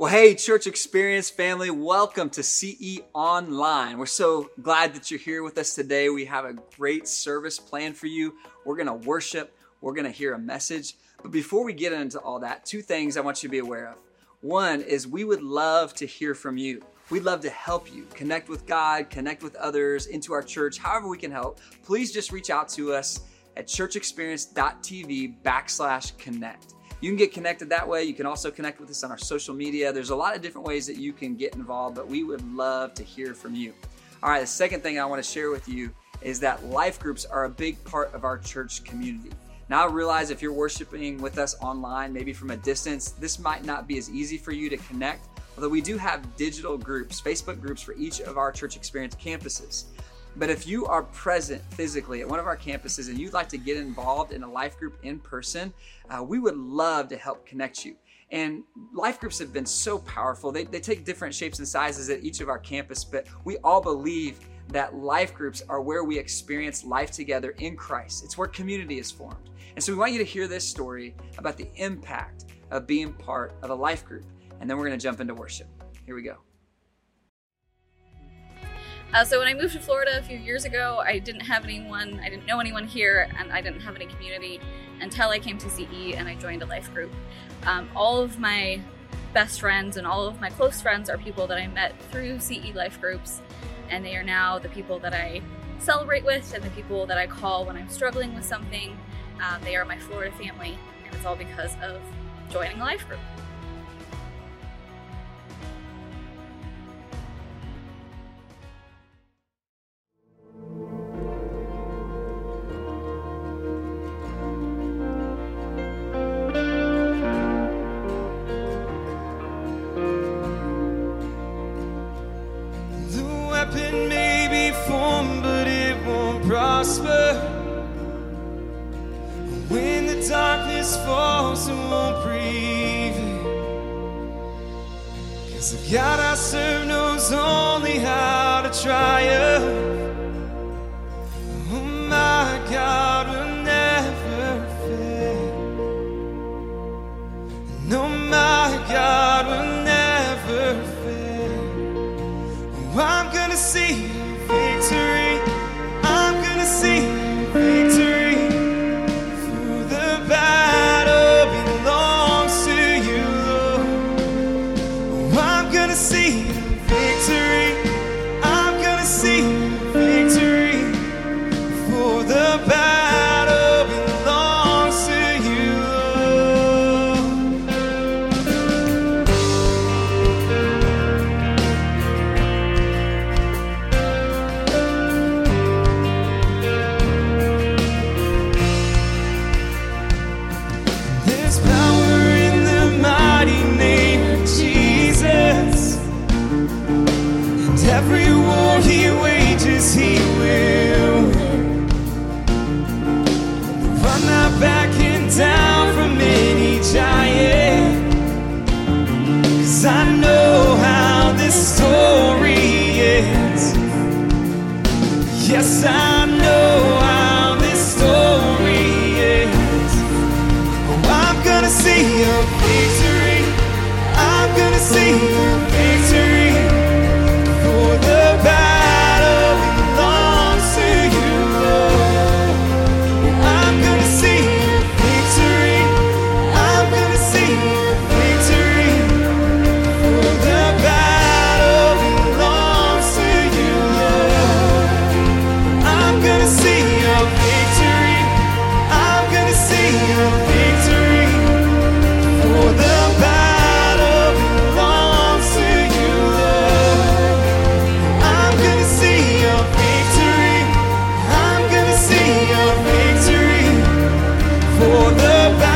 Well, hey, church experience family, welcome to CE Online. We're so glad that you're here with us today. We have a great service planned for you. We're going to worship, we're going to hear a message. But before we get into all that, two things I want you to be aware of. One is we would love to hear from you. We'd love to help you connect with God, connect with others, into our church, however we can help. Please just reach out to us at churchexperience.tv backslash connect. You can get connected that way. You can also connect with us on our social media. There's a lot of different ways that you can get involved, but we would love to hear from you. All right, the second thing I want to share with you is that life groups are a big part of our church community. Now, I realize if you're worshiping with us online, maybe from a distance, this might not be as easy for you to connect, although we do have digital groups, Facebook groups for each of our church experience campuses. But if you are present physically at one of our campuses and you'd like to get involved in a life group in person, uh, we would love to help connect you. And life groups have been so powerful. They, they take different shapes and sizes at each of our campus, but we all believe that life groups are where we experience life together in Christ. It's where community is formed. And so we want you to hear this story about the impact of being part of a life group. And then we're going to jump into worship. Here we go. Uh, so when I moved to Florida a few years ago, I didn't have anyone, I didn't know anyone here, and I didn't have any community until I came to CE and I joined a life group. Um, all of my best friends and all of my close friends are people that I met through CE life groups, and they are now the people that I celebrate with and the people that I call when I'm struggling with something. Uh, they are my Florida family, and it's all because of joining a life group. What the enemy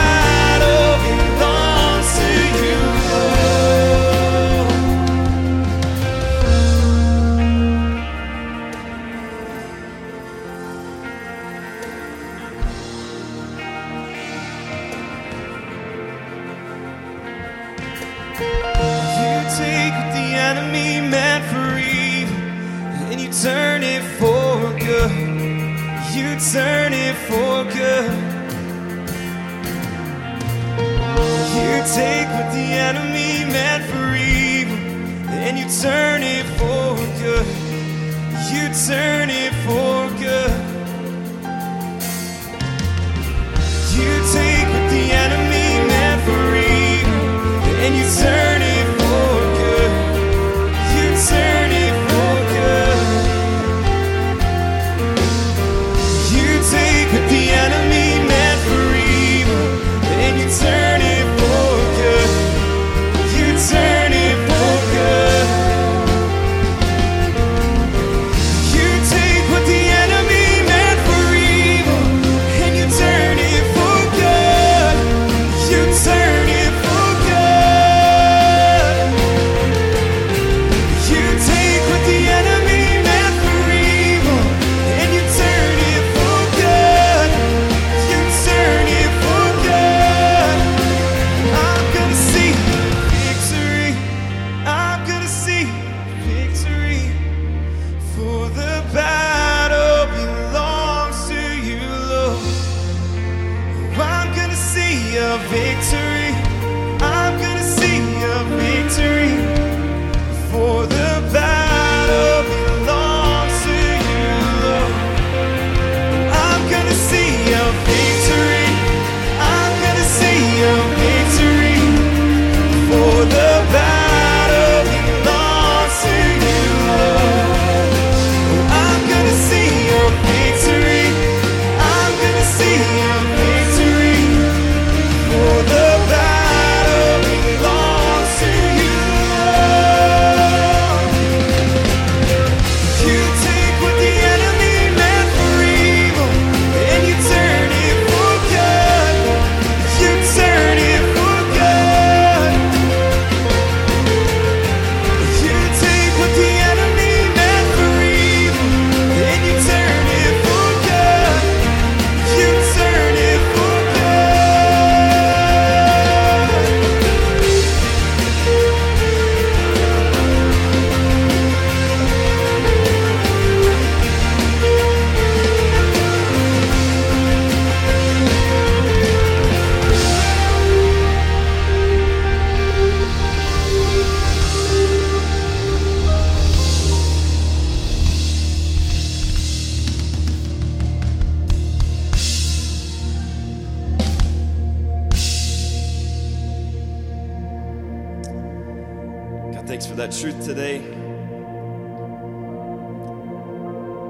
truth today.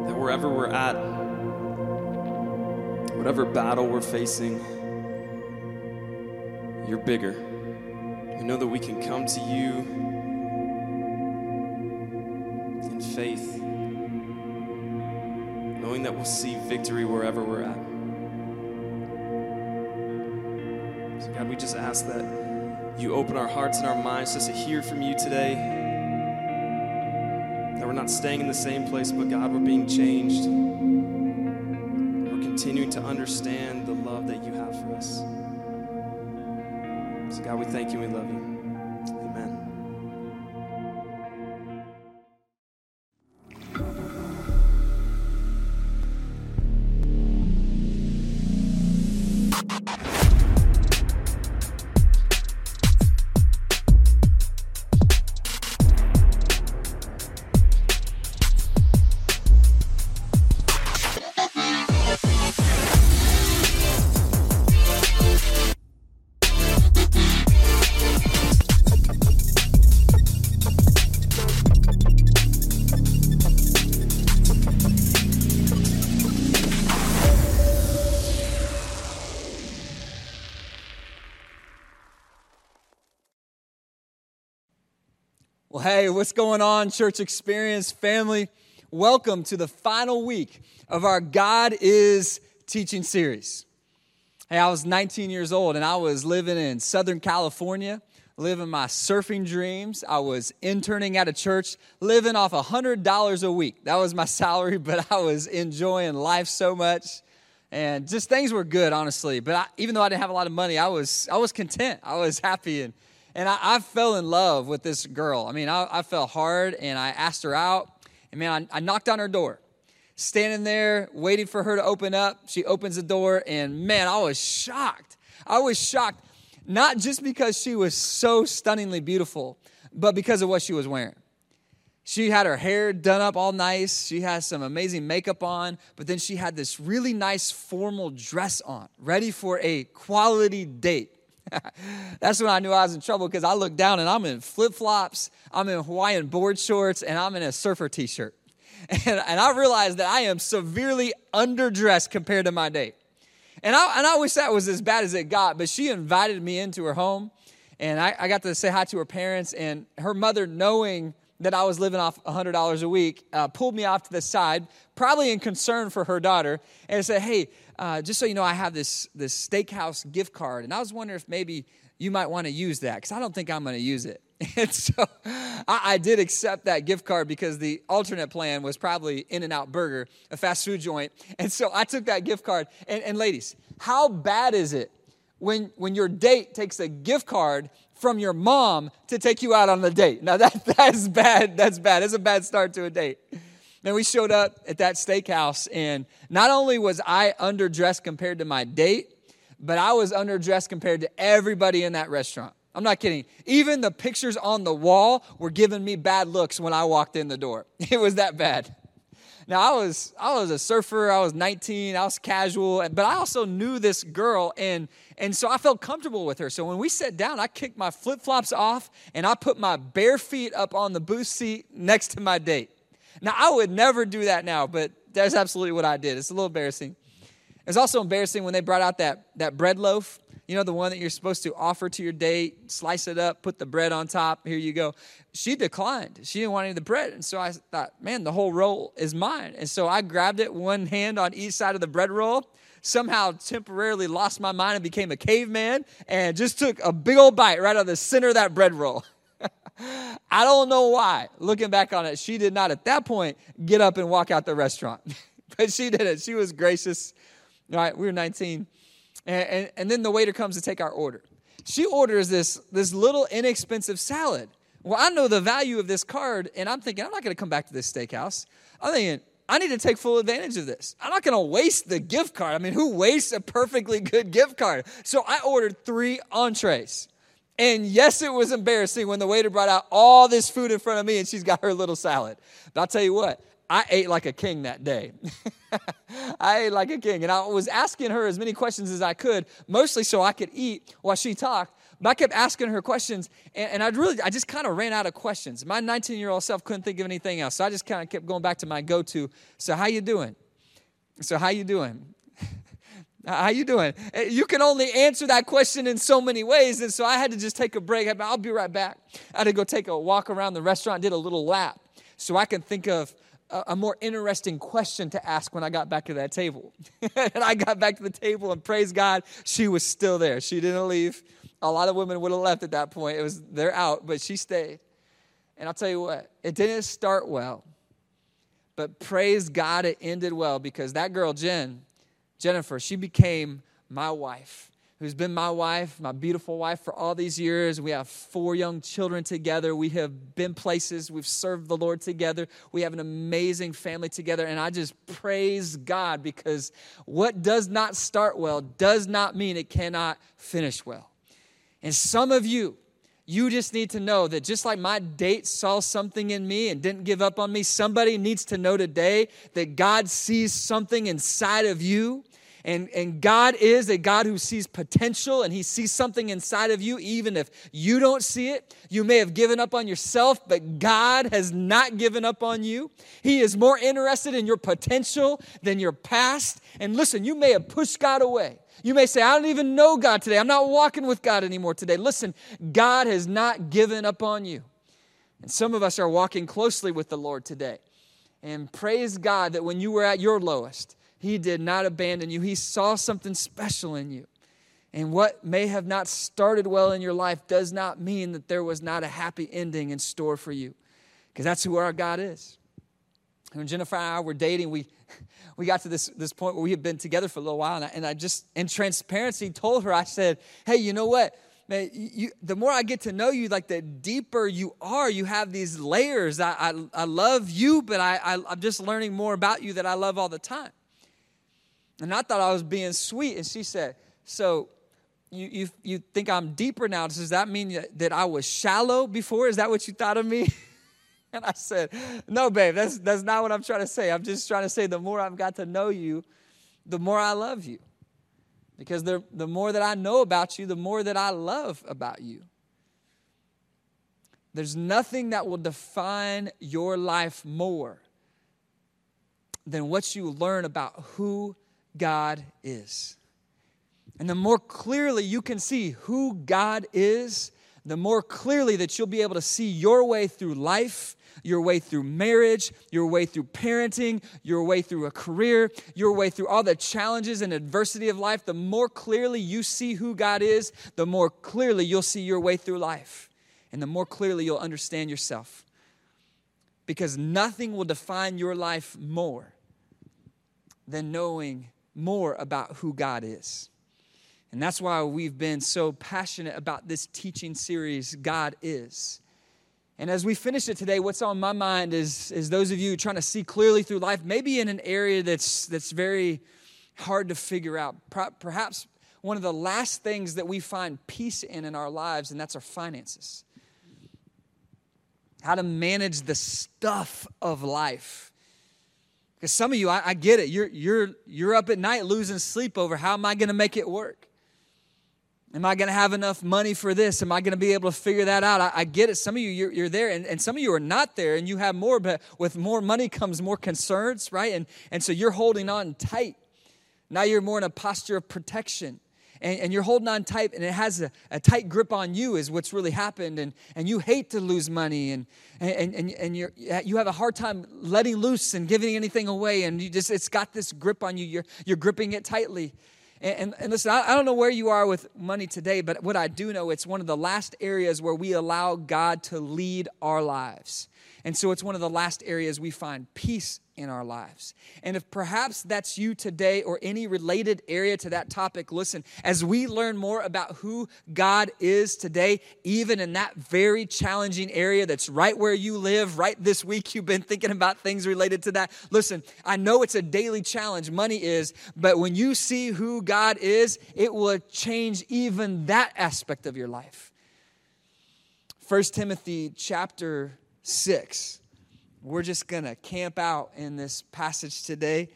That wherever we're at, whatever battle we're facing, you're bigger. We know that we can come to you in faith, knowing that we'll see victory wherever we're at. So, God, we just ask that you open our hearts and our minds just to hear from you today. That we're not staying in the same place, but God, we're being changed. We're continuing to understand the love that you have for us. So, God, we thank you we love you. What's going on, church experience family? Welcome to the final week of our God is teaching series. Hey, I was 19 years old and I was living in Southern California, living my surfing dreams. I was interning at a church, living off $100 a week. That was my salary, but I was enjoying life so much. And just things were good, honestly. But I, even though I didn't have a lot of money, I was, I was content. I was happy. And, and I, I fell in love with this girl. I mean, I, I fell hard and I asked her out. And man, I, I knocked on her door standing there waiting for her to open up. She opens the door, and man, I was shocked. I was shocked, not just because she was so stunningly beautiful, but because of what she was wearing. She had her hair done up all nice. She had some amazing makeup on, but then she had this really nice formal dress on, ready for a quality date. That's when I knew I was in trouble because I looked down and I'm in flip flops, I'm in Hawaiian board shorts, and I'm in a surfer t shirt. And, and I realized that I am severely underdressed compared to my date. And I, and I wish that was as bad as it got, but she invited me into her home, and I, I got to say hi to her parents, and her mother, knowing that I was living off $100 a week, uh, pulled me off to the side, probably in concern for her daughter, and said, Hey, uh, just so you know, I have this, this steakhouse gift card, and I was wondering if maybe you might want to use that because I don't think I'm going to use it. And so I, I, did accept that gift card because the alternate plan was probably In N Out Burger, a fast food joint. And so I took that gift card. And, and ladies, how bad is it when, when your date takes a gift card from your mom to take you out on the date. Now that that's bad. That's bad. It's a bad start to a date. And we showed up at that steakhouse, and not only was I underdressed compared to my date, but I was underdressed compared to everybody in that restaurant. I'm not kidding. Even the pictures on the wall were giving me bad looks when I walked in the door. It was that bad. Now I was I was a surfer. I was 19. I was casual, but I also knew this girl, and and so I felt comfortable with her. So when we sat down, I kicked my flip flops off, and I put my bare feet up on the booth seat next to my date. Now I would never do that now, but that's absolutely what I did. It's a little embarrassing. It's also embarrassing when they brought out that that bread loaf you know, the one that you're supposed to offer to your date, slice it up, put the bread on top. Here you go. She declined. She didn't want any of the bread. And so I thought, man, the whole roll is mine. And so I grabbed it, one hand on each side of the bread roll, somehow temporarily lost my mind and became a caveman and just took a big old bite right out of the center of that bread roll. I don't know why. Looking back on it, she did not at that point get up and walk out the restaurant. but she did it. She was gracious. All right, we were 19. And, and, and then the waiter comes to take our order. She orders this, this little inexpensive salad. Well, I know the value of this card, and I'm thinking, I'm not going to come back to this steakhouse. I'm thinking, I need to take full advantage of this. I'm not going to waste the gift card. I mean, who wastes a perfectly good gift card? So I ordered three entrees. And yes, it was embarrassing when the waiter brought out all this food in front of me and she's got her little salad. But I'll tell you what, I ate like a king that day. I ate like a king. And I was asking her as many questions as I could, mostly so I could eat while she talked. But I kept asking her questions, and, and I really, I just kind of ran out of questions. My 19 year old self couldn't think of anything else, so I just kind of kept going back to my go to. So how you doing? So how you doing? How you doing? Eh, you can only answer that question in so many ways, and so I had to just take a break. I'll be right back. I had to go take a walk around the restaurant, did a little lap, so I can think of a, more interesting question to ask when I got back to that table. and I got back to the table, and praise God, she was still there. She didn't leave. A lot of women would have left at that point. It was they're out, but she stayed. And I'll tell you what, it didn't start well, but praise God, it ended well because that girl, Jen, Jennifer, she became my wife who's been my wife, my beautiful wife for all these years. We have four young children together. We have been places. We've served the Lord together. We have an amazing family together. And I just praise God because what does not start well does not mean it cannot finish well. And some of you, you just need to know that just like my date saw something in me and didn't give up on me, somebody needs to know today that God sees something inside of you and, and God is a God who sees potential and He sees something inside of you, even if you don't see it. You may have given up on yourself, but God has not given up on you. He is more interested in your potential than your past. And listen, you may have pushed God away. You may say, I don't even know God today. I'm not walking with God anymore today. Listen, God has not given up on you. And some of us are walking closely with the Lord today. And praise God that when you were at your lowest, he did not abandon you. He saw something special in you. And what may have not started well in your life does not mean that there was not a happy ending in store for you. Because that's who our God is. When Jennifer and I were dating, we, we got to this, this point where we had been together for a little while. And I, and I just, in transparency, told her, I said, hey, you know what? Man, you, the more I get to know you, like the deeper you are, you have these layers. I, I, I love you, but I, I, I'm just learning more about you that I love all the time. And I thought I was being sweet. And she said, So you, you, you think I'm deeper now? Does that mean that, that I was shallow before? Is that what you thought of me? And I said, No, babe, that's, that's not what I'm trying to say. I'm just trying to say the more I've got to know you, the more I love you. Because the, the more that I know about you, the more that I love about you. There's nothing that will define your life more than what you learn about who God is. And the more clearly you can see who God is, the more clearly that you'll be able to see your way through life, your way through marriage, your way through parenting, your way through a career, your way through all the challenges and adversity of life. The more clearly you see who God is, the more clearly you'll see your way through life. And the more clearly you'll understand yourself. Because nothing will define your life more than knowing more about who God is. And that's why we've been so passionate about this teaching series, God is. And as we finish it today, what's on my mind is, is those of you trying to see clearly through life, maybe in an area that's, that's very hard to figure out. Perhaps one of the last things that we find peace in in our lives, and that's our finances. How to manage the stuff of life. Because some of you, I, I get it. You're, you're, you're up at night losing sleep over how am I going to make it work? Am I going to have enough money for this? Am I going to be able to figure that out? I, I get it. Some of you, you're, you're there, and, and, some of you are not there, and you have more, but with more money comes more concerns, right? And, and so you're holding on tight. Now you're more in a posture of protection. And, and you're holding on tight, and it has a, a, tight grip on you, is what's really happened. And, and you hate to lose money, and, and, and, and you're, you have a hard time letting loose and giving anything away. And you just, it's got this grip on you. You're, you're gripping it tightly. And, and, and listen, I, I don't know where you are with money today, but what I do know, it's one of the last areas where we allow God to lead our lives. And so it's one of the last areas we find peace in our lives. And if perhaps that's you today or any related area to that topic, listen, as we learn more about who God is today, even in that very challenging area that's right where you live, right this week, you've been thinking about things related to that. Listen, I know it's a daily challenge, money is, but when you see who God is, it will change even that aspect of your life. 1 Timothy chapter 6 we're just going to camp out in this passage today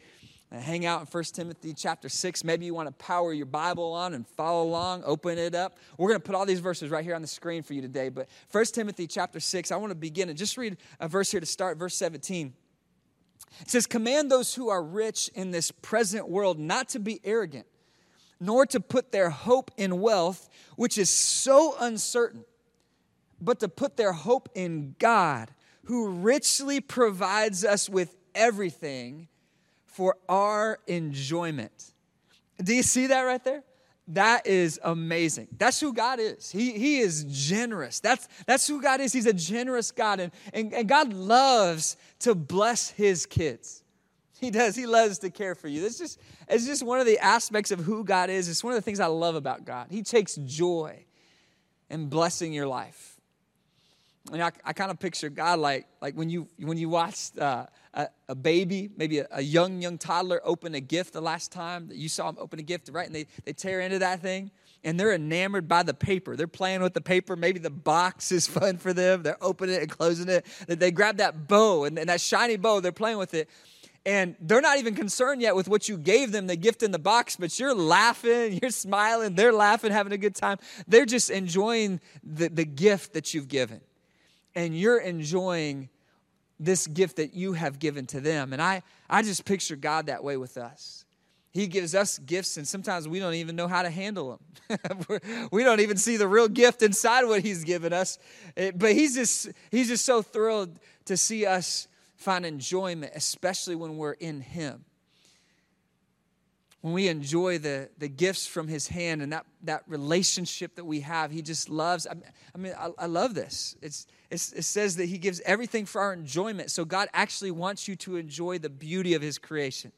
hang out in 1 Timothy chapter 6. Maybe you want to power your Bible on and follow along, open it up. We're going to put all these verses right here on the screen for you today. But 1 Timothy chapter 6, I want to begin and just read a verse here to start, verse 17. It says, Command those who are rich in this present world not to be arrogant, nor to put their hope in wealth, which is so uncertain, but to put their hope in God who richly provides us with everything for our enjoyment. Do you see that right there? That is amazing. That's who God is. He, he is generous. That's, that's who God is. He's a generous God. And, and, and God loves to bless his kids. He does. He loves to care for you. It's just, it's just one of the aspects of who God is. It's one of the things I love about God. He takes joy in blessing your life and I, I kind of picture God like like when you when you watched uh, a, a, baby, maybe a, a, young young toddler open a gift the last time that you saw them open a gift, right? And they they tear into that thing, and they're enamored by the paper. They're playing with the paper. Maybe the box is fun for them. They're opening it and closing it. They grab that bow and, and that shiny bow. They're playing with it. And they're not even concerned yet with what you gave them, the gift in the box, but you're laughing, you're smiling, they're laughing, having a good time. They're just enjoying the, the gift that you've given and you're enjoying this gift that you have given to them. And I, I just picture God that way with us. He gives us gifts, and sometimes we don't even know how to handle them. we don't even see the real gift inside what He's given us. But He's just, he's just so thrilled to see us find enjoyment, especially when we're in Him when we enjoy the, the gifts from his hand and that, that relationship that we have, he just loves. I mean, I, I love this. It's, it's, it says that he gives everything for our enjoyment. So God actually wants you to enjoy the beauty of his creation.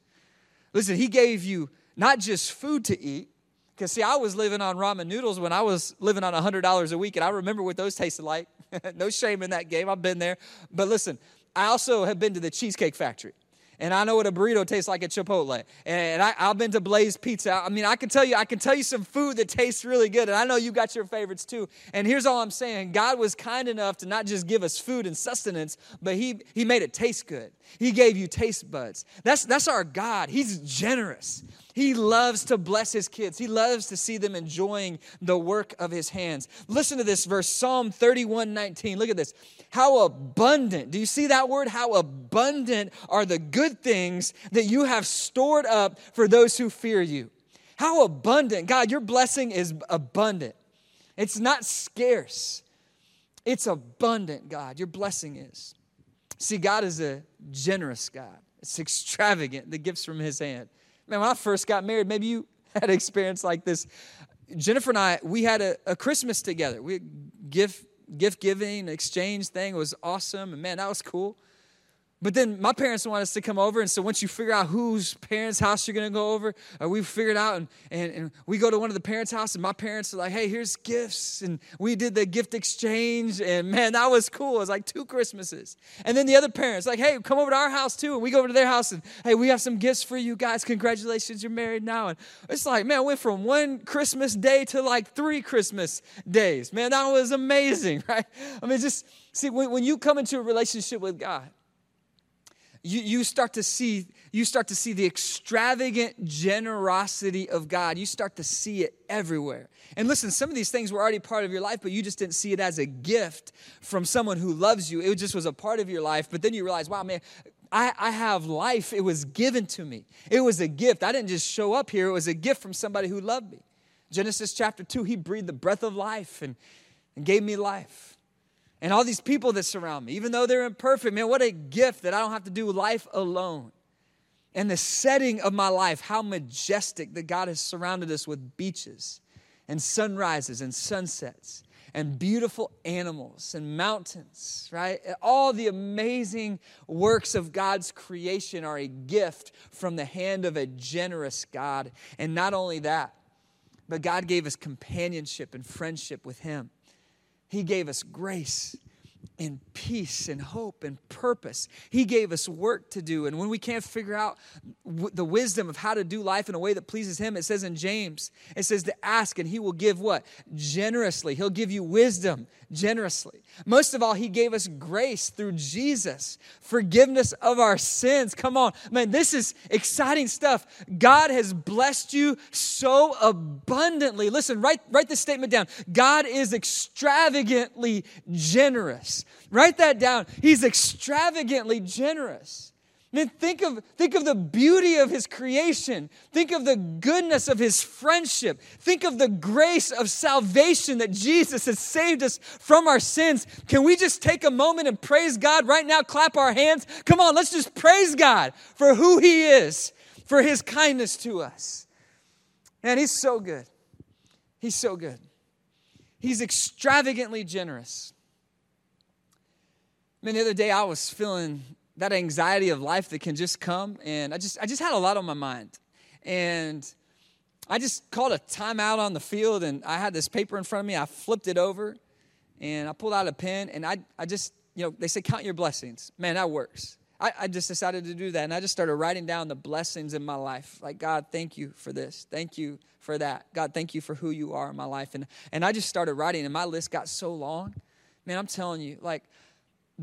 Listen, he gave you not just food to eat, because see, I was living on ramen noodles when I was living on $100 a week, and I remember what those tasted like. no shame in that game, I've been there. But listen, I also have been to the Cheesecake Factory. And I know what a burrito tastes like at Chipotle. And I, I've been to Blaze Pizza. I mean, I can tell you, I can tell you some food that tastes really good, and I know you got your favorites too. And here's all I'm saying: God was kind enough to not just give us food and sustenance, but He He made it taste good. He gave you taste buds. That's that's our God. He's generous. He loves to bless his kids. He loves to see them enjoying the work of his hands. Listen to this verse, Psalm 31 19. Look at this. How abundant, do you see that word? How abundant are the good things that you have stored up for those who fear you. How abundant. God, your blessing is abundant. It's not scarce, it's abundant, God. Your blessing is. See, God is a generous God, it's extravagant, the gifts from his hand. Man, when I first got married, maybe you had an experience like this. Jennifer and I, we had a, a Christmas together. We gift gift giving exchange thing was awesome, and man, that was cool. But then my parents want us to come over, and so once you figure out whose parents' house you're gonna go over, uh, we figured out, and, and, and we go to one of the parents' house, and my parents are like, "Hey, here's gifts," and we did the gift exchange, and man, that was cool. It was like two Christmases. And then the other parents like, "Hey, come over to our house too," and we go over to their house, and hey, we have some gifts for you guys. Congratulations, you're married now. And it's like, man, went from one Christmas day to like three Christmas days. Man, that was amazing, right? I mean, just see when, when you come into a relationship with God you, you start to see you start to see the extravagant generosity of god. You start to see it everywhere. And listen some of these things were already part of your life but you just didn't see it as a gift from someone who loves you. It just was a part of your life but then you realize wow man I, I have life. It was given to me. It was a gift. I didn't just show up here. It was a gift from somebody who loved me. Genesis chapter 2 he breathed the breath of life and, and gave me life and all these people that surround me, even though they're imperfect, man, what a gift that I don't have to do life alone. And the setting of my life, how majestic that God has surrounded us with beaches and sunrises and sunsets and beautiful animals and mountains, right? All the amazing works of God's creation are a gift from the hand of a generous God. And not only that, but God gave us companionship and friendship with Him. He gave us grace and peace and hope and purpose. He gave us work to do. And when we can't figure out w- the wisdom of how to do life in a way that pleases Him, it says in James, it says to ask and He will give what? Generously. He'll give you wisdom generously. Most of all, He gave us grace through Jesus, forgiveness of our sins. Come on, man, this is exciting stuff. God has blessed you so abundantly. Listen, write, write this statement down God is extravagantly generous. Write that down. He's extravagantly generous. Man, think of, think of the beauty of his creation. Think of the goodness of his friendship. Think of the grace of salvation that Jesus has saved us from our sins. Can we just take a moment and praise God right now? Clap our hands. Come on, let's just praise God for who he is, for his kindness to us. And he's so good. He's so good. He's extravagantly generous. I mean, the other day I was feeling that anxiety of life that can just come, and I just I just had a lot on my mind, and I just called a timeout on the field, and I had this paper in front of me. I flipped it over, and I pulled out a pen, and I I just you know they say count your blessings. Man, that works. I, I just decided to do that, and I just started writing down the blessings in my life. Like God, thank you for this. Thank you for that. God, thank you for who you are in my life, and and I just started writing, and my list got so long. Man, I'm telling you, like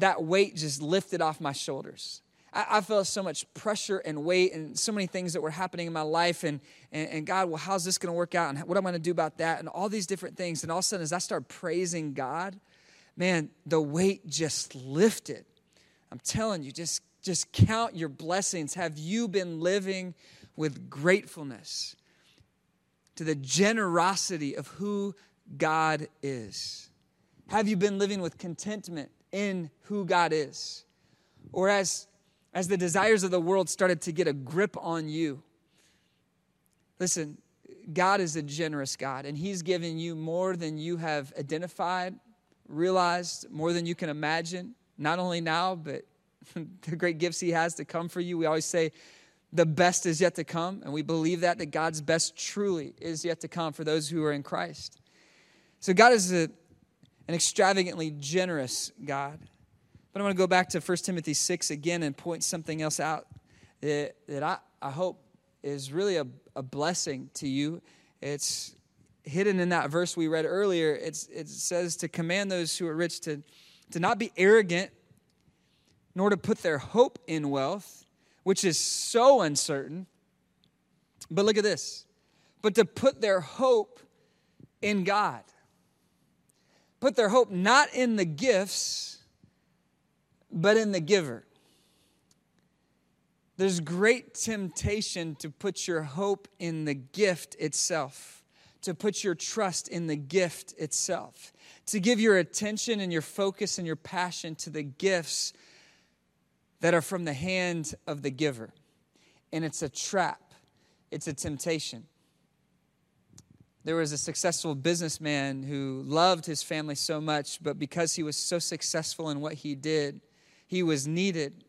that weight just lifted off my shoulders. I, I, felt so much pressure and weight and so many things that were happening in my life. And, and, and God, well, how's this going to work out? And what am I going to do about that? And all these different things. And all of a sudden, as I started praising God, man, the weight just lifted. I'm telling you, just, just count your blessings. Have you been living with gratefulness to the generosity of who God is? Have you been living with contentment in who God is. Or as, as the desires of the world started to get a grip on you. Listen, God is a generous God, and He's given you more than you have identified, realized, more than you can imagine, not only now, but the great gifts He has to come for you. We always say, the best is yet to come, and we believe that, that God's best truly is yet to come for those who are in Christ. So, God is a, an extravagantly generous God. But I want to go back to 1 Timothy 6 again and point something else out. that, that I, I hope is really a, a blessing to you. It's hidden in that verse we read earlier. It's, it says to command those who are rich to, to not be arrogant, nor to put their hope in wealth, which is so uncertain. But look at this but to put their hope in God. Put their hope not in the gifts, but in the giver. There's great temptation to put your hope in the gift itself, to put your trust in the gift itself, to give your attention and your focus and your passion to the gifts that are from the hand of the giver. And it's a trap, it's a temptation. There was a successful businessman who loved his family so much, but because he was so successful in what he did, he was needed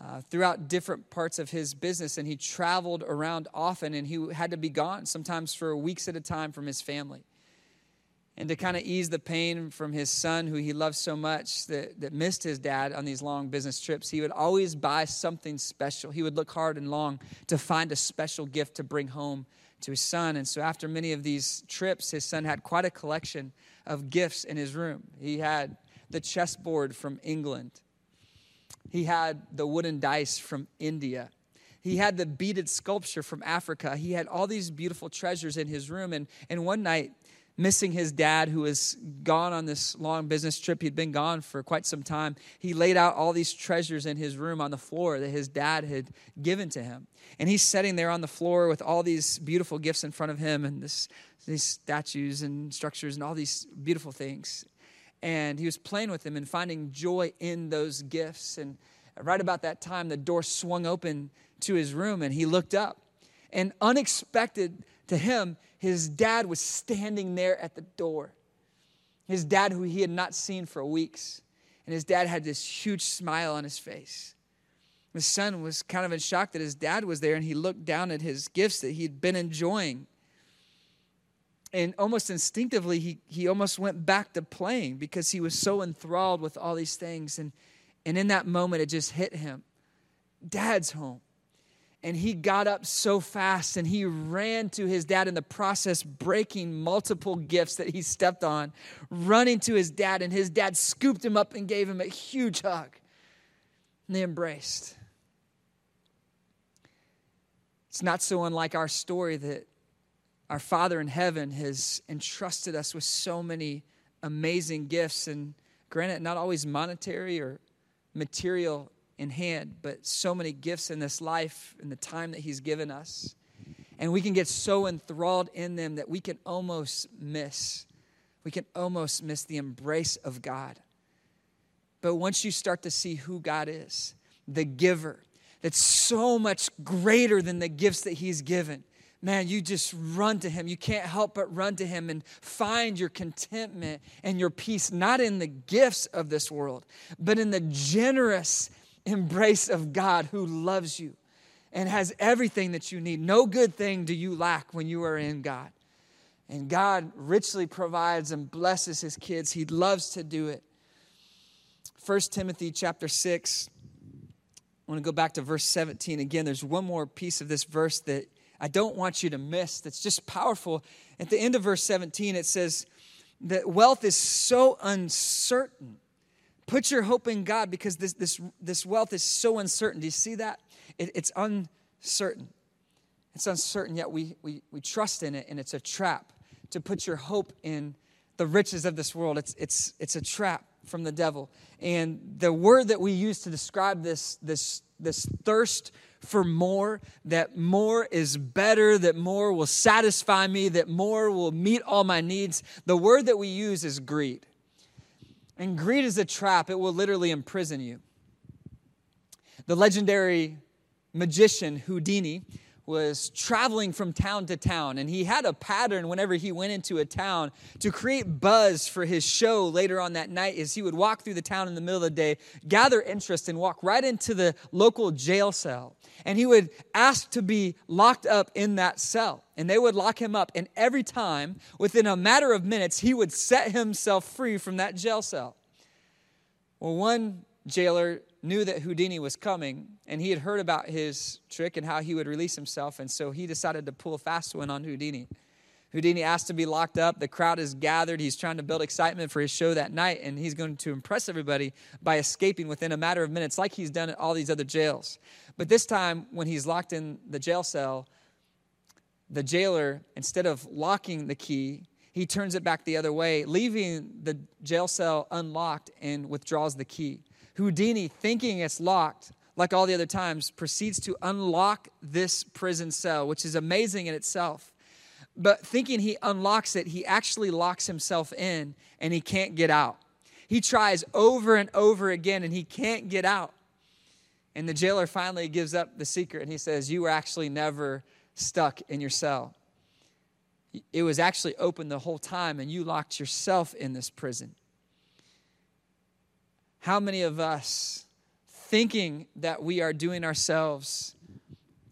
uh, throughout different parts of his business, and he traveled around often, and he had to be gone sometimes for weeks at a time from his family. And to kind of ease the pain from his son, who he loved so much, that, that missed his dad on these long business trips, he would always buy something special. He would look hard and long to find a special gift to bring home to his son. And so, after many of these trips, his son had quite a collection of gifts in his room. He had the chessboard from England, he had the wooden dice from India. He had the beaded sculpture from Africa. He had all these beautiful treasures in his room. And, and one night, missing his dad, who was gone on this long business trip, he'd been gone for quite some time, he laid out all these treasures in his room on the floor that his dad had given to him. And he's sitting there on the floor with all these beautiful gifts in front of him and this, these statues and structures and all these beautiful things. And he was playing with them and finding joy in those gifts. And right about that time, the door swung open to his room and he looked up. And unexpected to him, his dad was standing there at the door. His dad, who he had not seen for weeks. And his dad had this huge smile on his face. His son was kind of in shock that his dad was there, and he looked down at his gifts that he'd been enjoying. And almost instinctively, he, he almost went back to playing because he was so enthralled with all these things. And, and in that moment, it just hit him Dad's home. And he got up so fast and he ran to his dad in the process, breaking multiple gifts that he stepped on, running to his dad. And his dad scooped him up and gave him a huge hug. And they embraced. It's not so unlike our story that our Father in heaven has entrusted us with so many amazing gifts. And granted, not always monetary or material in hand, but so many gifts in this life and the time that He's given us. And we can get so enthralled in them that we can almost miss. We can almost miss the embrace of God. But once you start to see who God is, the giver, that's so much greater than the gifts that He's given, man, you just run to Him. You can't help but run to Him and find your contentment and your peace, not in the gifts of this world, but in the generous embrace of God who loves you and has everything that you need. No good thing do you lack when you are in God. And God richly provides and blesses his kids. He loves to do it. 1 Timothy chapter 6. I want to go back to verse 17 again. There's one more piece of this verse that I don't want you to miss that's just powerful. At the end of verse 17, it says that wealth is so uncertain Put your hope in God because this, this, this wealth is so uncertain. Do you see that? It, it's uncertain. It's uncertain, yet we, we, we trust in it, and it's a trap to put your hope in the riches of this world. It's, it's, it's a trap from the devil. And the word that we use to describe this, this, this thirst for more, that more is better, that more will satisfy me, that more will meet all my needs, the word that we use is greed. And greed is a trap, it will literally imprison you. The legendary magician Houdini was traveling from town to town, and he had a pattern whenever he went into a town to create buzz for his show later on that night. As he would walk through the town in the middle of the day, gather interest, and walk right into the local jail cell. And he would ask to be locked up in that cell, and they would lock him up. And every time, within a matter of minutes, he would set himself free from that jail cell. Well, one jailer knew that Houdini was coming, and he had heard about his trick and how he would release himself, and so he decided to pull a fast one on Houdini. Houdini asked to be locked up. The crowd is gathered. He's trying to build excitement for his show that night, and he's going to impress everybody by escaping within a matter of minutes, like he's done at all these other jails. But this time, when he's locked in the jail cell, the jailer, instead of locking the key, he turns it back the other way, leaving the jail cell unlocked and withdraws the key. Houdini, thinking it's locked, like all the other times, proceeds to unlock this prison cell, which is amazing in itself. But thinking he unlocks it, he actually locks himself in and he can't get out. He tries over and over again and he can't get out. And the jailer finally gives up the secret and he says, You were actually never stuck in your cell. It was actually open the whole time, and you locked yourself in this prison. How many of us, thinking that we are doing ourselves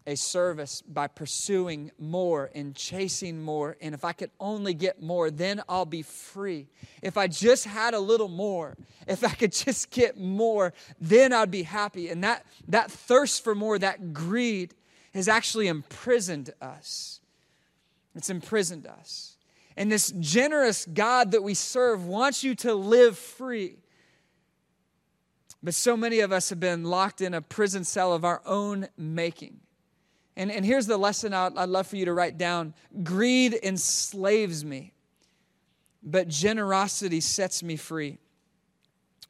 a service by pursuing more and chasing more, and if I could only get more, then I'll be free. If I just had a little more, if I could just get more, then I'd be happy. And that, that thirst for more, that greed, has actually imprisoned us. It's imprisoned us. And this generous God that we serve wants you to live free. But so many of us have been locked in a prison cell of our own making. And, and here's the lesson I'd, I'd love for you to write down greed enslaves me, but generosity sets me free.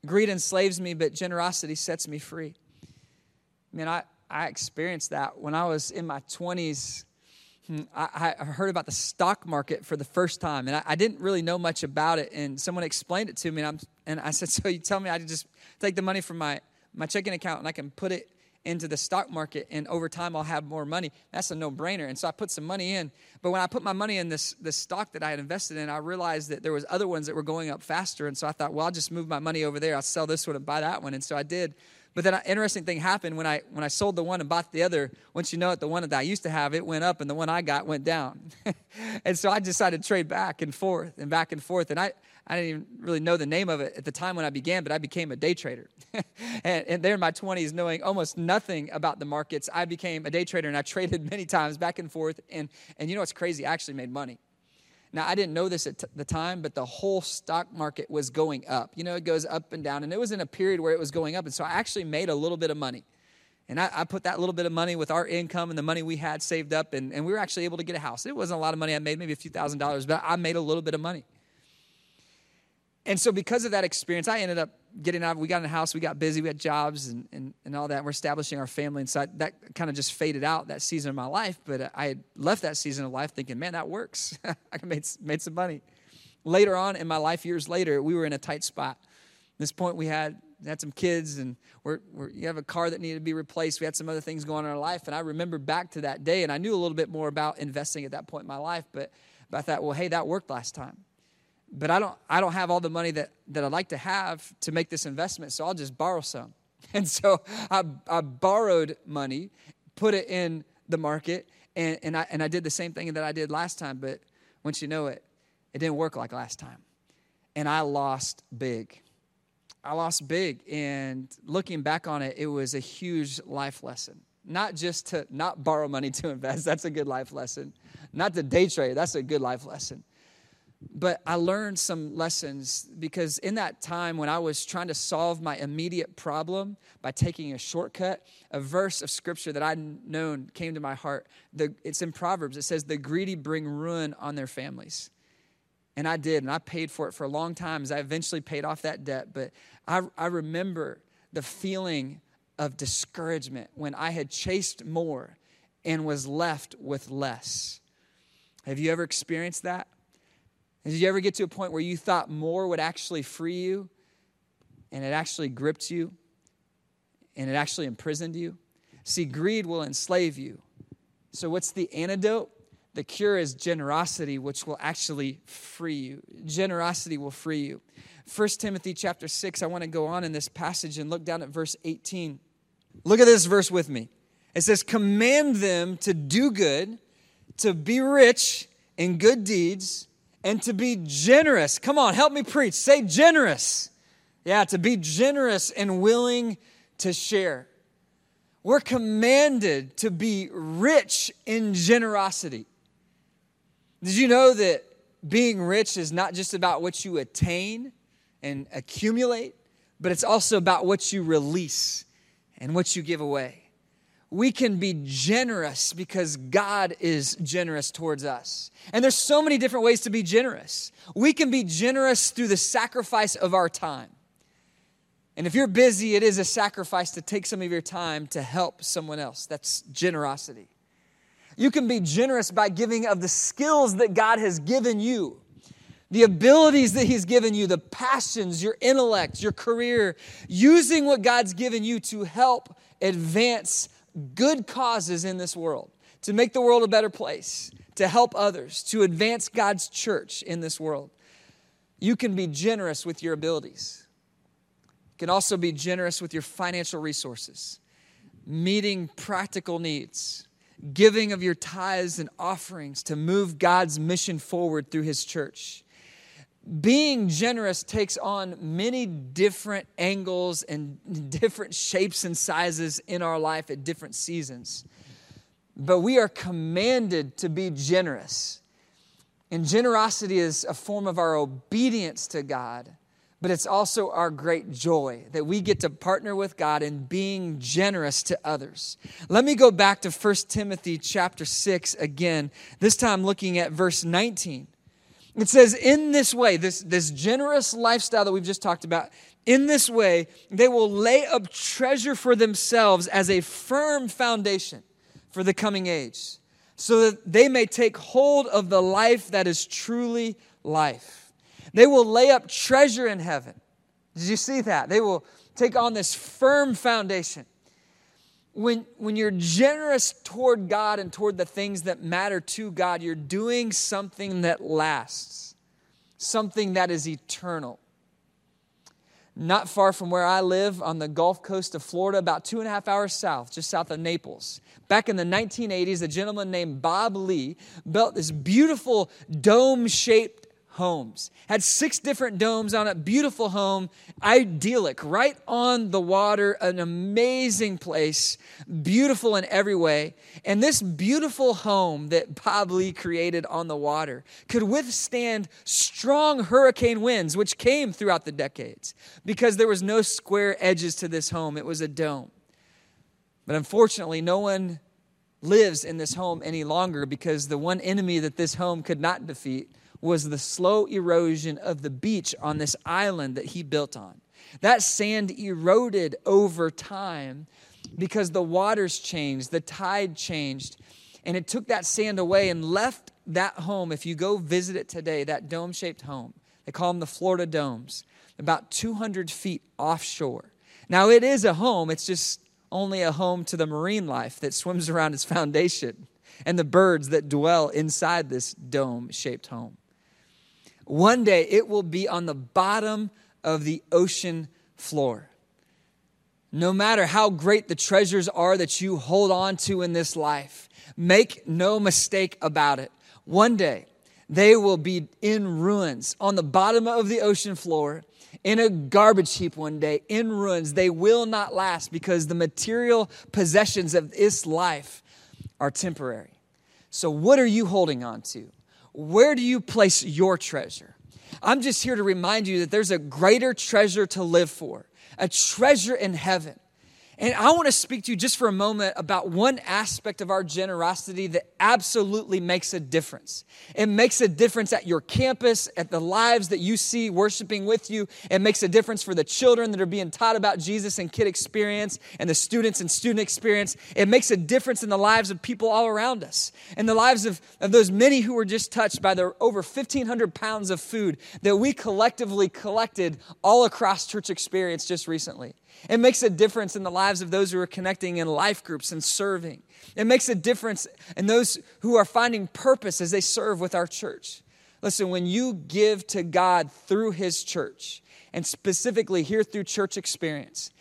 Greed enslaves me, but generosity sets me free. I mean, I, I experienced that when I was in my 20s. Hmm, I, I heard about the stock market for the first time, and I, I, didn't really know much about it. And someone explained it to me, and, and I said, "So you tell me I just take the money from my my checking account and I can put it into the stock market, and over time I'll have more money." That's a no brainer. And so I put some money in. But when I put my money in this this stock that I had invested in, I realized that there was other ones that were going up faster. And so I thought, well, I'll just move my money over there. I'll sell this one and buy that one. And so I did. But then an interesting thing happened when I when I sold the one and bought the other. Once you know it, the one that I used to have, it went up and the one I got went down. and so I decided to trade back and forth and back and forth. And I, I didn't even really know the name of it at the time when I began, but I became a day trader. and, and there in my 20s, knowing almost nothing about the markets, I became a day trader and I traded many times back and forth. And, and you know what's crazy? I actually made money. Now, I didn't know this at t- the time, but the whole stock market was going up. You know, it goes up and down, and it was in a period where it was going up. And so I actually made a little bit of money. And I, I put that little bit of money with our income and the money we had saved up, and, and we were actually able to get a house. It wasn't a lot of money I made, maybe a few thousand dollars, but I made a little bit of money. And so, because of that experience, I ended up getting out. We got in a house, we got busy, we had jobs and, and, and all that. We're establishing our family. And so I, that kind of just faded out that season of my life. But uh, I had left that season of life thinking, man, that works. I made, made some money. Later on in my life, years later, we were in a tight spot. At this point, we had had some kids and we're, we're, you have a car that needed to be replaced. We had some other things going on in our life. And I remember back to that day, and I knew a little bit more about investing at that point in my life. But, but I thought, well, hey, that worked last time but I don't, I don't have all the money that, that I'd like to have to make this investment, so I'll just borrow some. And so I, I borrowed money, put it in the market, and, and, I, and I did the same thing that I did last time, but once you know it, it didn't work like last time. And I lost big. I lost big. And looking back on it, it was a huge life lesson. Not just to not borrow money to invest, that's a good life lesson. Not to day trade, that's a good life lesson but I learned some lessons because in that time when I was trying to solve my immediate problem by taking a shortcut, a verse of scripture that I'd known came to my heart. The, it's in Proverbs. It says, The greedy bring ruin on their families. And I did, and I paid for it for a long time as I eventually paid off that debt. But I, I remember the feeling of discouragement when I had chased more and was left with less. Have you ever experienced that? And did you ever get to a point where you thought more would actually free you and it actually gripped you and it actually imprisoned you? See, greed will enslave you. So, what's the antidote? The cure is generosity, which will actually free you. Generosity will free you. 1 Timothy chapter 6, I want to go on in this passage and look down at verse 18. Look at this verse with me. It says, Command them to do good, to be rich in good deeds and to be generous. Come on, help me preach. Say generous. Yeah, to be generous and willing to share. We're commanded to be rich in generosity. Did you know that being rich is not just about what you attain and accumulate, but it's also about what you release and what you give away? We can be generous because God is generous towards us. And there's so many different ways to be generous. We can be generous through the sacrifice of our time. And if you're busy, it is a sacrifice to take some of your time to help someone else. That's generosity. You can be generous by giving of the skills that God has given you, the abilities that He's given you, the passions, your intellect, your career, using what God's given you to help advance good causes in this world, to make the world a better place, to help others, to advance God's church in this world. You can be generous with your abilities. You can also be generous with your financial resources, meeting practical needs, giving of your tithes and offerings to move God's mission forward through His church being generous takes on many different angles and different shapes and sizes in our life at different seasons. But we are commanded to be generous. And generosity is a form of our obedience to God, but it's also our great joy that we get to partner with God in being generous to others. Let me go back to 1 Timothy chapter 6 again, this time looking at verse 19. It says, in this way, this, this generous lifestyle that we've just talked about, in this way, they will lay up treasure for themselves as a firm foundation for the coming age, so that they may take hold of the life that is truly life. They will lay up treasure in heaven. Did you see that? They will take on this firm foundation when, when you're generous toward God and toward the things that matter to God, you're doing something that lasts, something that is eternal. Not far from where I live on the Gulf Coast of Florida, about two and a half hours south, just south of Naples. Back in the 1980s, a gentleman named Bob Lee built this beautiful dome shaped homes. Had six different domes on it, beautiful home, idyllic, right on the water, an amazing place, beautiful in every way. And this beautiful home that Bob Lee created on the water could withstand strong hurricane winds, which came throughout the decades. Because there was no square edges to this home, it was a dome. But unfortunately, no one lives in this home any longer because the one enemy that this home could not defeat was the slow erosion of the beach on this island that he built on. That sand eroded over time because the waters changed, the tide changed, and it took that sand away and left that home. If you go visit it today, that dome shaped home, they call them the Florida Domes, about 200 feet offshore. Now, it is a home, it's just only a home to the marine life that swims around its foundation and the birds that dwell inside this dome shaped home. One day it will be on the bottom of the ocean floor. No matter how great the treasures are that you hold on to in this life, make no mistake about it. One day they will be in ruins on the bottom of the ocean floor, in a garbage heap one day, in ruins. They will not last because the material possessions of this life are temporary. So, what are you holding on to? Where do you place your treasure? I'm just here to remind you that there's a greater treasure to live for, a treasure in heaven. And I want to speak to you just for a moment about one aspect of our generosity that absolutely makes a difference. It makes a difference at your campus, at the lives that you see worshiping with you. It makes a difference for the children that are being taught about Jesus and kid experience and the students and student experience. It makes a difference in the lives of people all around us and the lives of, of those many who were just touched by the over 1,500 pounds of food that we collectively collected all across church experience just recently. It makes a difference in the lives of those who are connecting in life groups and serving. It makes a difference in those who are finding purpose as they serve with our church. Listen, when you give to God through His church, and specifically here through church experience,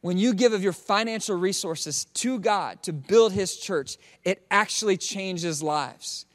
when you give of your financial resources to God to build His church, it actually changes lives.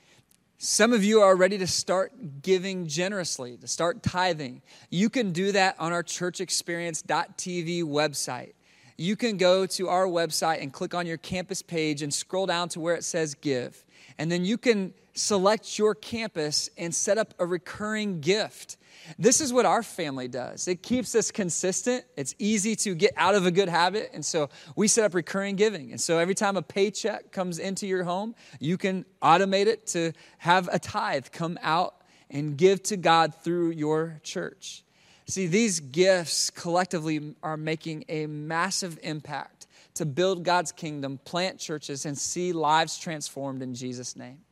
Some of you are ready to start giving generously, to start tithing. You can do that on our churchexperience.tv website. You can go to our website and click on your campus page and scroll down to where it says give. And then you can select your campus and set up a recurring gift. This is what our family does. It keeps us consistent. It's easy to get out of a good habit. And so we set up recurring giving. And so every time a paycheck comes into your home, you can automate it to have a tithe come out and give to God through your church. See, these gifts collectively are making a massive impact to build God's kingdom, plant churches, and see lives transformed in Jesus' name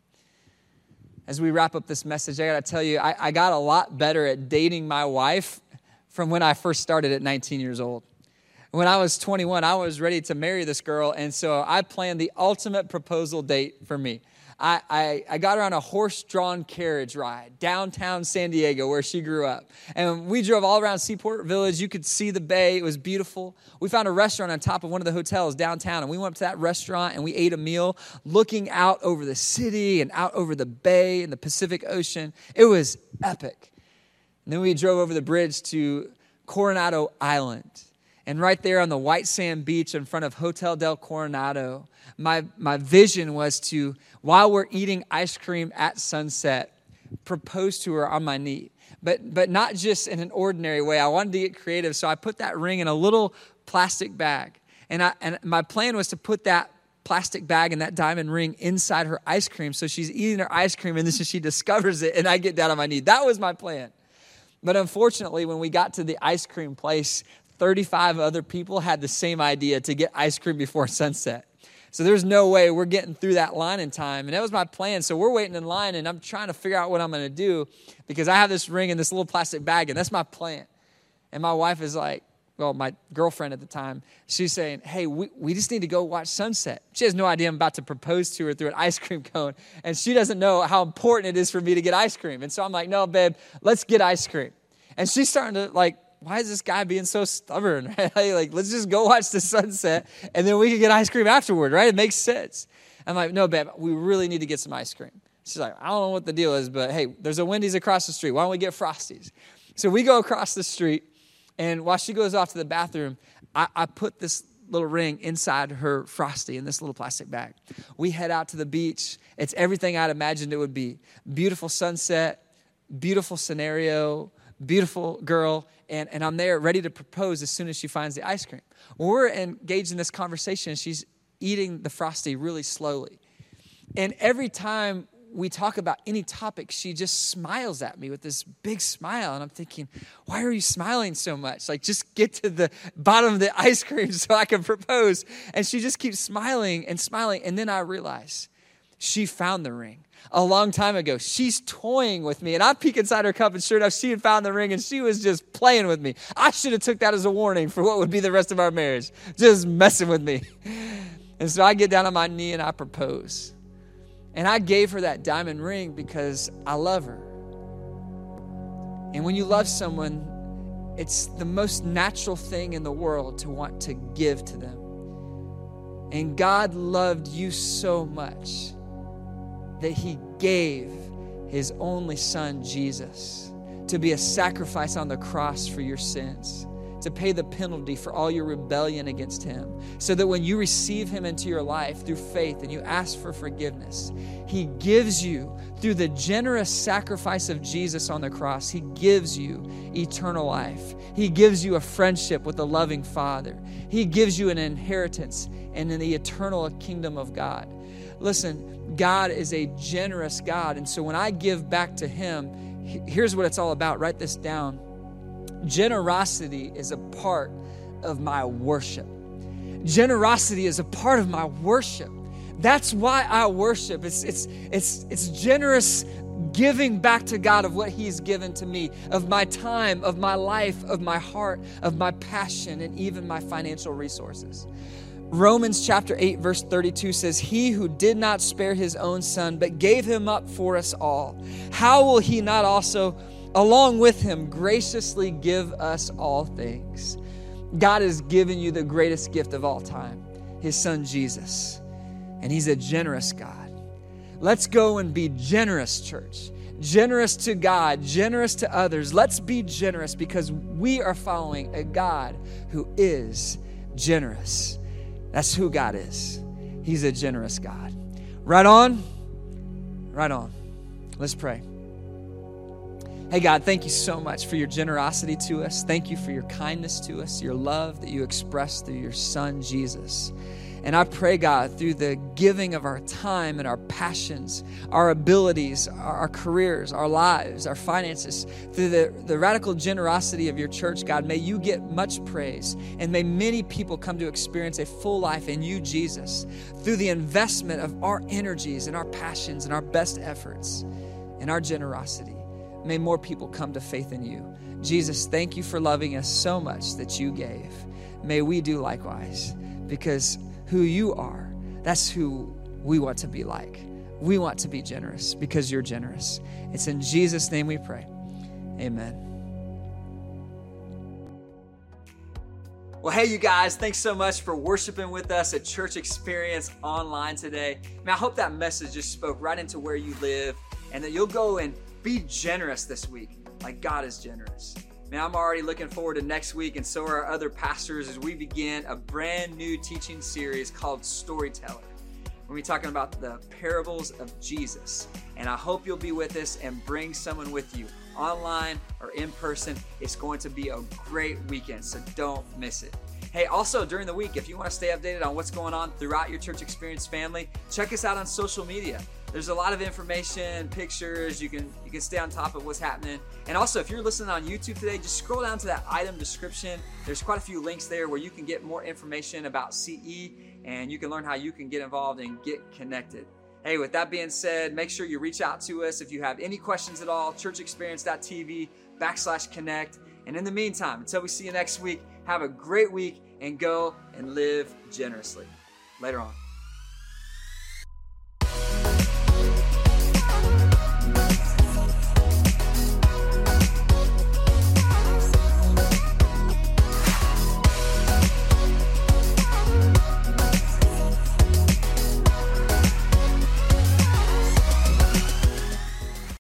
as we wrap up this message, I got to tell you, I, I, got a lot better at dating my wife from when I first started at 19 years old. When I was 21, I was ready to marry this girl, and so I planned the ultimate proposal date for me. I, I, I got her on a horse drawn carriage ride downtown San Diego where she grew up. And we drove all around Seaport Village. You could see the bay, it was beautiful. We found a restaurant on top of one of the hotels downtown, and we went up to that restaurant and we ate a meal looking out over the city and out over the bay and the Pacific Ocean. It was epic. And then we drove over the bridge to Coronado Island. And right there on the white sand beach in front of Hotel del Coronado, my, my vision was to, while we're eating ice cream at sunset, propose to her on my knee. But, but not just in an ordinary way. I wanted to get creative, so I put that ring in a little plastic bag. And, I, and my plan was to put that plastic bag and that diamond ring inside her ice cream so she's eating her ice cream and then she discovers it and I get down on my knee. That was my plan. But unfortunately, when we got to the ice cream place, 35 other people had the same idea to get ice cream before sunset. So there's no way we're getting through that line in time. And that was my plan. So we're waiting in line and I'm trying to figure out what I'm going to do because I have this ring in this little plastic bag and that's my plan. And my wife is like, well, my girlfriend at the time, she's saying, Hey, we, we just need to go watch sunset. She has no idea I'm about to propose to her through an ice cream cone. And she doesn't know how important it is for me to get ice cream. And so I'm like, No, babe, let's get ice cream. And she's starting to like why is this guy being so stubborn? Right? like, let's just go watch the sunset and then we can get ice cream afterward, right? It makes sense. I'm like, no, babe, we really need to get some ice cream. She's like, I don't know what the deal is, but hey, there's a Wendy's across the street. Why don't we get Frosties? So we go across the street, and while she goes off to the bathroom, I, I put this little ring inside her frosty in this little plastic bag. We head out to the beach. It's everything I'd imagined it would be. Beautiful sunset, beautiful scenario, beautiful girl, and, and I'm there ready to propose as soon as she finds the ice cream. We're engaged in this conversation, she's eating the frosty really slowly. And every time we talk about any topic, she just smiles at me with this big smile. And I'm thinking, why are you smiling so much? Like, just get to the bottom of the ice cream so I can propose. And she just keeps smiling and smiling. And then I realize she found the ring a long time ago. She's toying with me, and I peek inside her cup, and sure enough, she had found the ring, and she was just playing with me. I should have took that as a warning for what would be the rest of our marriage, just messing with me. And so I get down on my knee and I propose. And I gave her that diamond ring because I love her. And when you love someone, it's the most natural thing in the world to want to give to them. And God loved you so much that he gave his only son, Jesus, to be a sacrifice on the cross for your sins, to pay the penalty for all your rebellion against him, so that when you receive him into your life through faith and you ask for forgiveness, he gives you, through the generous sacrifice of Jesus on the cross, he gives you eternal life. He gives you a friendship with the loving Father. He gives you an inheritance and in the eternal kingdom of God. Listen, God is a generous God. And so when I give back to Him, here's what it's all about. Write this down. Generosity is a part of my worship. Generosity is a part of my worship. That's why I worship. It's, it's, it's, it's generous giving back to God of what He's given to me, of my time, of my life, of my heart, of my passion, and even my financial resources. Romans chapter 8, verse 32 says, He who did not spare his own son, but gave him up for us all, how will he not also, along with him, graciously give us all things? God has given you the greatest gift of all time, his son Jesus. And he's a generous God. Let's go and be generous, church. Generous to God, generous to others. Let's be generous because we are following a God who is generous. That's who God is. He's a generous God. Right on? Right on. Let's pray. Hey, God, thank you so much for your generosity to us. Thank you for your kindness to us, your love that you express through your Son, Jesus. And I pray, God, through the giving of our time and our passions, our abilities, our, careers, our lives, our finances, through the, the radical generosity of your church, God, may you get much praise. And may many people come to experience a full life in you, Jesus, through the investment of our energies and our passions and our best efforts and our generosity. May more people come to faith in you. Jesus, thank you for loving us so much that you gave. May we do likewise because who you are, that's who we want to be like. We want to be generous because you're generous. It's in Jesus' name we pray. Amen. Well, hey, you guys, thanks so much for worshiping with us at Church Experience Online today. I hope that message just spoke right into where you live and that you'll go and be generous this week like God is generous. Man, I'm already looking forward to next week, and so are our other pastors as we begin a brand new teaching series called Storyteller. We're be talking about the parables of Jesus. And I hope you'll be with us and bring someone with you online or in person. It's going to be a great weekend, so don't miss it. Hey, also during the week, if you want to stay updated on what's going on throughout your church experience family, check us out on social media there's a lot of information, pictures. You can you can stay on top of what's happening. And also, if you're listening on YouTube today, just scroll down to that item description. There's quite a few links there where you can get more information about CE and you can learn how you can get involved and get connected. Hey, with that being said, make sure you reach out to us if you have any questions at all. Churchexperience.tv backslash connect. And in the meantime, until we see you next week, have a great week and go and live generously. Later on.